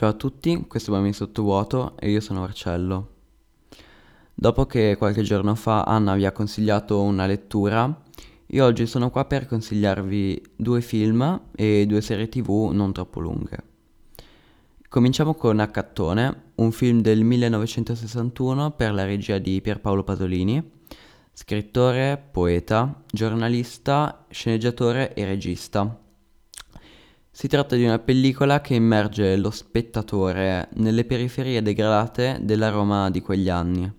Ciao a tutti, questo è Bambini Sottovuoto e io sono Marcello. Dopo che qualche giorno fa Anna vi ha consigliato una lettura, io oggi sono qua per consigliarvi due film e due serie tv non troppo lunghe. Cominciamo con Accattone, un film del 1961 per la regia di Pierpaolo Pasolini, scrittore, poeta, giornalista, sceneggiatore e regista. Si tratta di una pellicola che immerge lo spettatore nelle periferie degradate della Roma di quegli anni,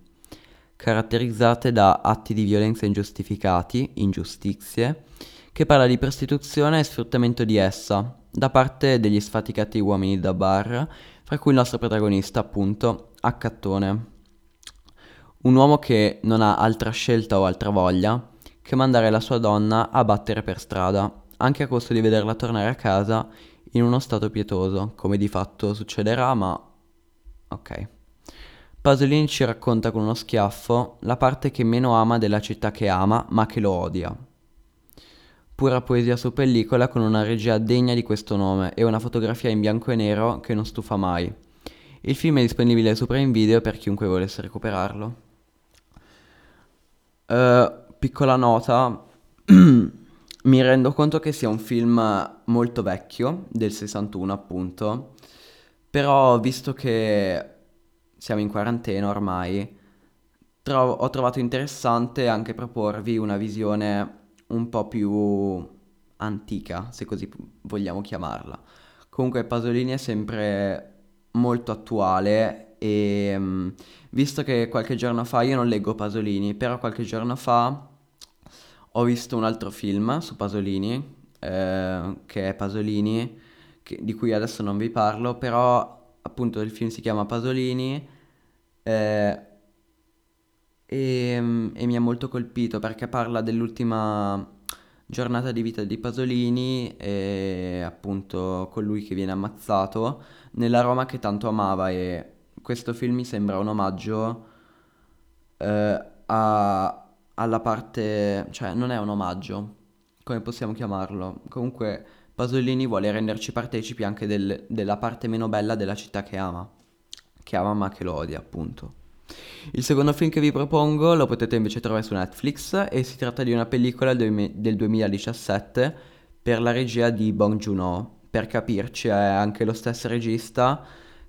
caratterizzate da atti di violenza ingiustificati, ingiustizie, che parla di prostituzione e sfruttamento di essa da parte degli sfaticati uomini da bar, fra cui il nostro protagonista, appunto, Accattone. Un uomo che non ha altra scelta o altra voglia che mandare la sua donna a battere per strada anche a costo di vederla tornare a casa in uno stato pietoso, come di fatto succederà, ma ok. Pasolini ci racconta con uno schiaffo la parte che meno ama della città che ama, ma che lo odia. Pura poesia su pellicola con una regia degna di questo nome e una fotografia in bianco e nero che non stufa mai. Il film è disponibile su Prime Video per chiunque volesse recuperarlo. Uh, piccola nota. Mi rendo conto che sia un film molto vecchio, del 61 appunto, però visto che siamo in quarantena ormai, tro- ho trovato interessante anche proporvi una visione un po' più antica, se così vogliamo chiamarla. Comunque Pasolini è sempre molto attuale e mm, visto che qualche giorno fa io non leggo Pasolini, però qualche giorno fa ho visto un altro film su Pasolini, eh, che è Pasolini, che, di cui adesso non vi parlo, però appunto il film si chiama Pasolini eh, e, e mi ha molto colpito perché parla dell'ultima giornata di vita di Pasolini e appunto colui che viene ammazzato nella Roma che tanto amava e questo film mi sembra un omaggio eh, a, alla parte, cioè non è un omaggio, come possiamo chiamarlo. Comunque Pasolini vuole renderci partecipi anche del, della parte meno bella della città che ama, che ama ma che lo odia appunto. Il secondo film che vi propongo lo potete invece trovare su Netflix e si tratta di una pellicola del 2017 per la regia di Bong Joon-ho. Per capirci è anche lo stesso regista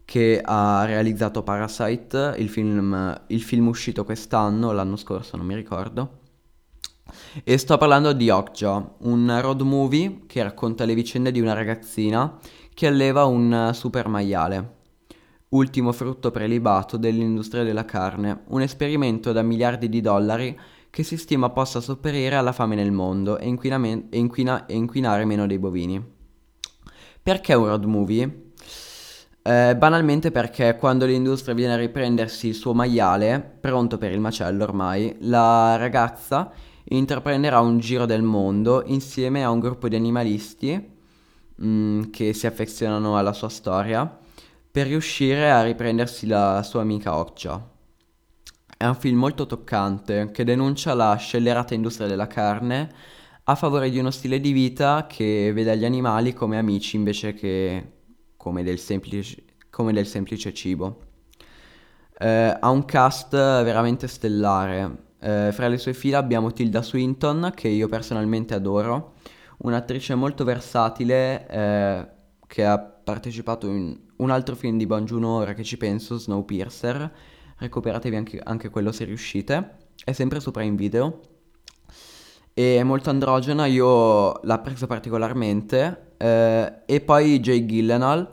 che ha realizzato Parasite, il film, il film uscito quest'anno, l'anno scorso non mi ricordo. E sto parlando di Okja, un road movie che racconta le vicende di una ragazzina che alleva un super maiale, ultimo frutto prelibato dell'industria della carne, un esperimento da miliardi di dollari che si stima possa sopperire alla fame nel mondo e, inquinamen- e, inquina- e inquinare meno dei bovini. Perché un road movie? Eh, banalmente perché quando l'industria viene a riprendersi il suo maiale, pronto per il macello ormai, la ragazza intraprenderà un giro del mondo insieme a un gruppo di animalisti mh, mm, che si affezionano alla sua storia per riuscire a riprendersi la sua amica Occia. È un film molto toccante che denuncia la scellerata industria della carne a favore di uno stile di vita che vede gli animali come amici invece che come del semplice, come del semplice cibo. Eh, ha un cast veramente stellare. Eh, fra le sue fila abbiamo Tilda Swinton, che io personalmente adoro, un'attrice molto versatile eh, che ha partecipato in un altro film di Joon ora che ci penso, Snowpiercer. Recuperatevi anche, anche quello se riuscite. È sempre sopra in video. È molto androgena, io l'apprezzo particolarmente eh, e poi Jay Gillenal,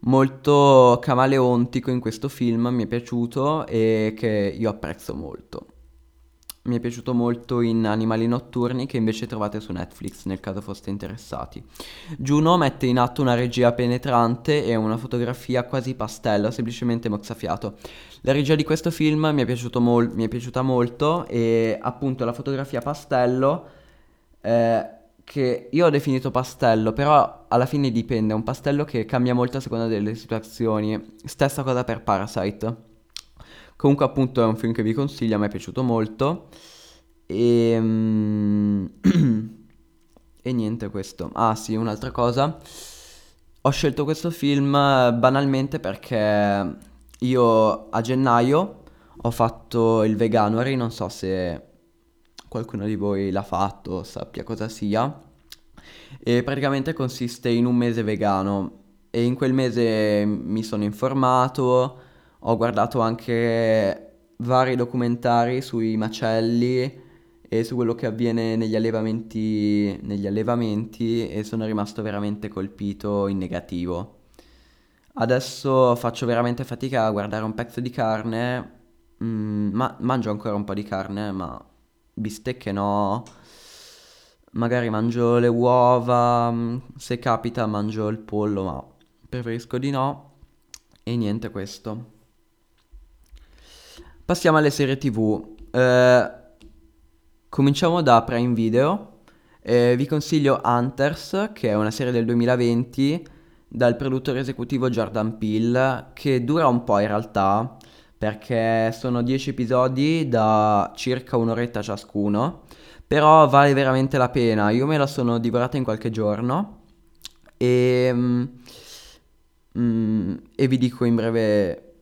molto camaleontico in questo film, mi è piaciuto e che io apprezzo molto. Mi è piaciuto molto in Animali Notturni che invece trovate su Netflix nel caso foste interessati. Juno mette in atto una regia penetrante e una fotografia quasi pastello, semplicemente mozzafiato. La regia di questo film mi è, mol- mi è piaciuta molto e appunto la fotografia pastello eh, che io ho definito pastello, però alla fine dipende, è un pastello che cambia molto a seconda delle situazioni. Stessa cosa per Parasite. Comunque appunto è un film che vi consiglio, a me è piaciuto molto. E, um... e niente questo. Ah sì, un'altra cosa. ho scelto questo film banalmente perché io a gennaio ho fatto il Veganuary, non so se qualcuno di voi l'ha fatto, sappia cosa sia. E praticamente consiste in un mese vegano e in quel mese mi sono informato, ho guardato anche vari documentari sui macelli e su quello che avviene negli allevamenti, negli allevamenti e sono rimasto veramente colpito in negativo. Adesso faccio veramente fatica a guardare un pezzo di carne, mm, ma mangio ancora un po' di carne, ma bistecche no. Magari mangio le uova, mm, se capita mangio il pollo, ma preferisco di no. E niente questo. Passiamo alle serie tv. Eh, cominciamo da Prime Video. Eh, vi consiglio Hunters, che è una serie del 2020 dal produttore esecutivo Jordan Peele, che dura un po' in realtà, perché sono 10 episodi da circa un'oretta ciascuno, però vale veramente la pena. Io me la sono divorata in qualche giorno e, mm, e vi dico in breve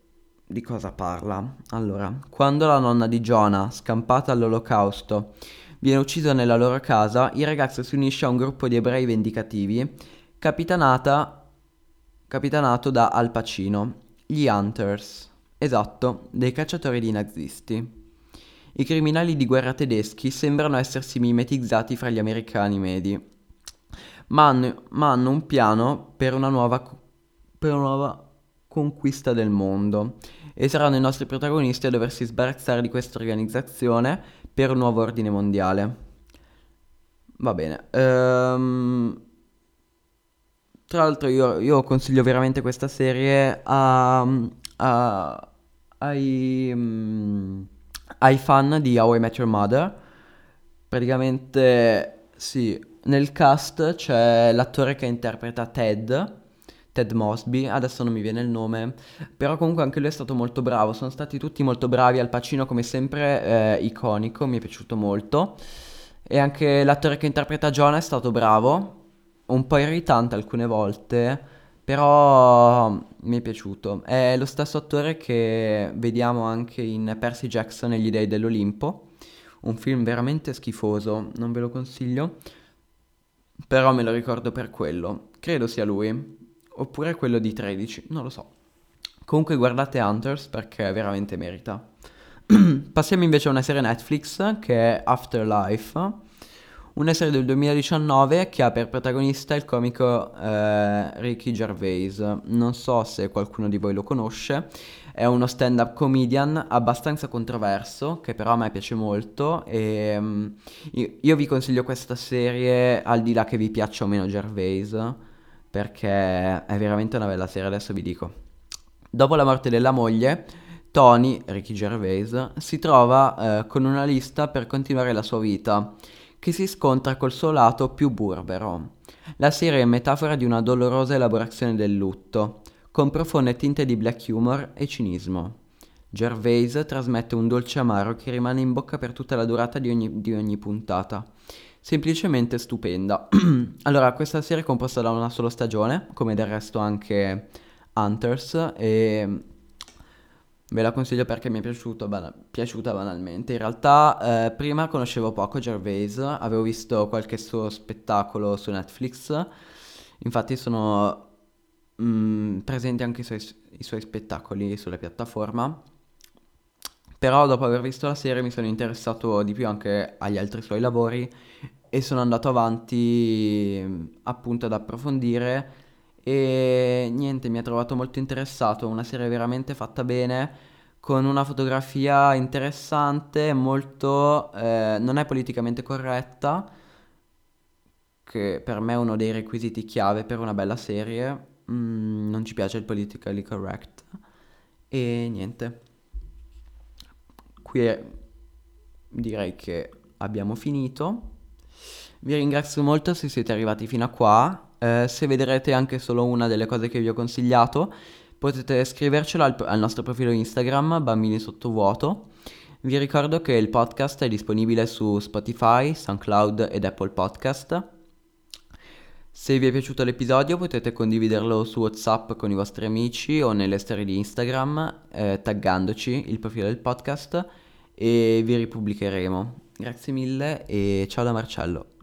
di cosa parla. Allora, quando la nonna di Jonah, scampata all'olocausto, viene uccisa nella loro casa, il ragazzo si unisce a un gruppo di ebrei vendicativi, capitanata, capitanato da Al Pacino, gli Hunters. Esatto, dei cacciatori di nazisti. I criminali di guerra tedeschi sembrano essersi mimetizzati fra gli americani medi, ma hanno, ma hanno un piano per una nuova, per una nuova conquista del mondo e saranno i nostri protagonisti a doversi sbarazzare di questa organizzazione per un nuovo ordine mondiale. Va bene. Ehm... Tra l'altro io, io, consiglio veramente questa serie a, a, ai, um, ai fan di How I Met Your Mother. Praticamente sì, nel cast c'è l'attore che interpreta Ted Ted Mosby, adesso non mi viene il nome, però comunque anche lui è stato molto bravo, sono stati tutti molto bravi, Al Pacino come sempre eh, iconico, mi è piaciuto molto, e anche l'attore che interpreta John è stato bravo, un po' irritante alcune volte, però mi è piaciuto. È lo stesso attore che vediamo anche in Percy Jackson e gli Dei dell'Olimpo, un film veramente schifoso, non ve lo consiglio, però me lo ricordo per quello, credo sia lui oppure quello di 13, non lo so. Comunque guardate Hunters perché veramente merita. Passiamo invece a una serie Netflix che è Afterlife, una serie del 2019 che ha per protagonista il comico eh, Ricky Gervais. Non so se qualcuno di voi lo conosce, è uno stand-up comedian abbastanza controverso che però a me piace molto e um, io, vi consiglio questa serie al di là che vi piaccia o meno Gervais perché è veramente una bella serie, adesso vi dico. Dopo la morte della moglie, Tony, Ricky Gervais, si trova eh, con una lista per continuare la sua vita, che si scontra col suo lato più burbero. La serie è metafora di una dolorosa elaborazione del lutto, con profonde tinte di black humor e cinismo. Gervais trasmette un dolce amaro che rimane in bocca per tutta la durata di ogni, di ogni puntata semplicemente stupenda. allora, questa serie è composta da una sola stagione, come del resto anche Hunters, e ve la consiglio perché mi è bana- piaciuta banalmente. In realtà, eh, prima conoscevo poco Gervais, avevo visto qualche suo spettacolo su Netflix, infatti sono mh, mm, presenti anche i suoi, i suoi spettacoli sulla piattaforma. Però dopo aver visto la serie mi sono interessato di più anche agli altri suoi lavori e sono andato avanti appunto ad approfondire e niente, mi ha trovato molto interessato, una serie veramente fatta bene, con una fotografia interessante, molto... Eh, non è politicamente corretta, che per me è uno dei requisiti chiave per una bella serie, mm, non ci piace il politically correct e niente. Qui direi che abbiamo finito. Vi ringrazio molto se siete arrivati fino a qua. Eh, se vedrete anche solo una delle cose che vi ho consigliato, potete scrivercelo al, al nostro profilo Instagram, bambini sottovuoto. Vi ricordo che il podcast è disponibile su Spotify, SoundCloud ed Apple Podcast. Se vi è piaciuto l'episodio potete condividerlo su WhatsApp con i vostri amici o nelle storie di Instagram eh, taggandoci il profilo del podcast e vi ripubblicheremo. Grazie mille e ciao da Marcello.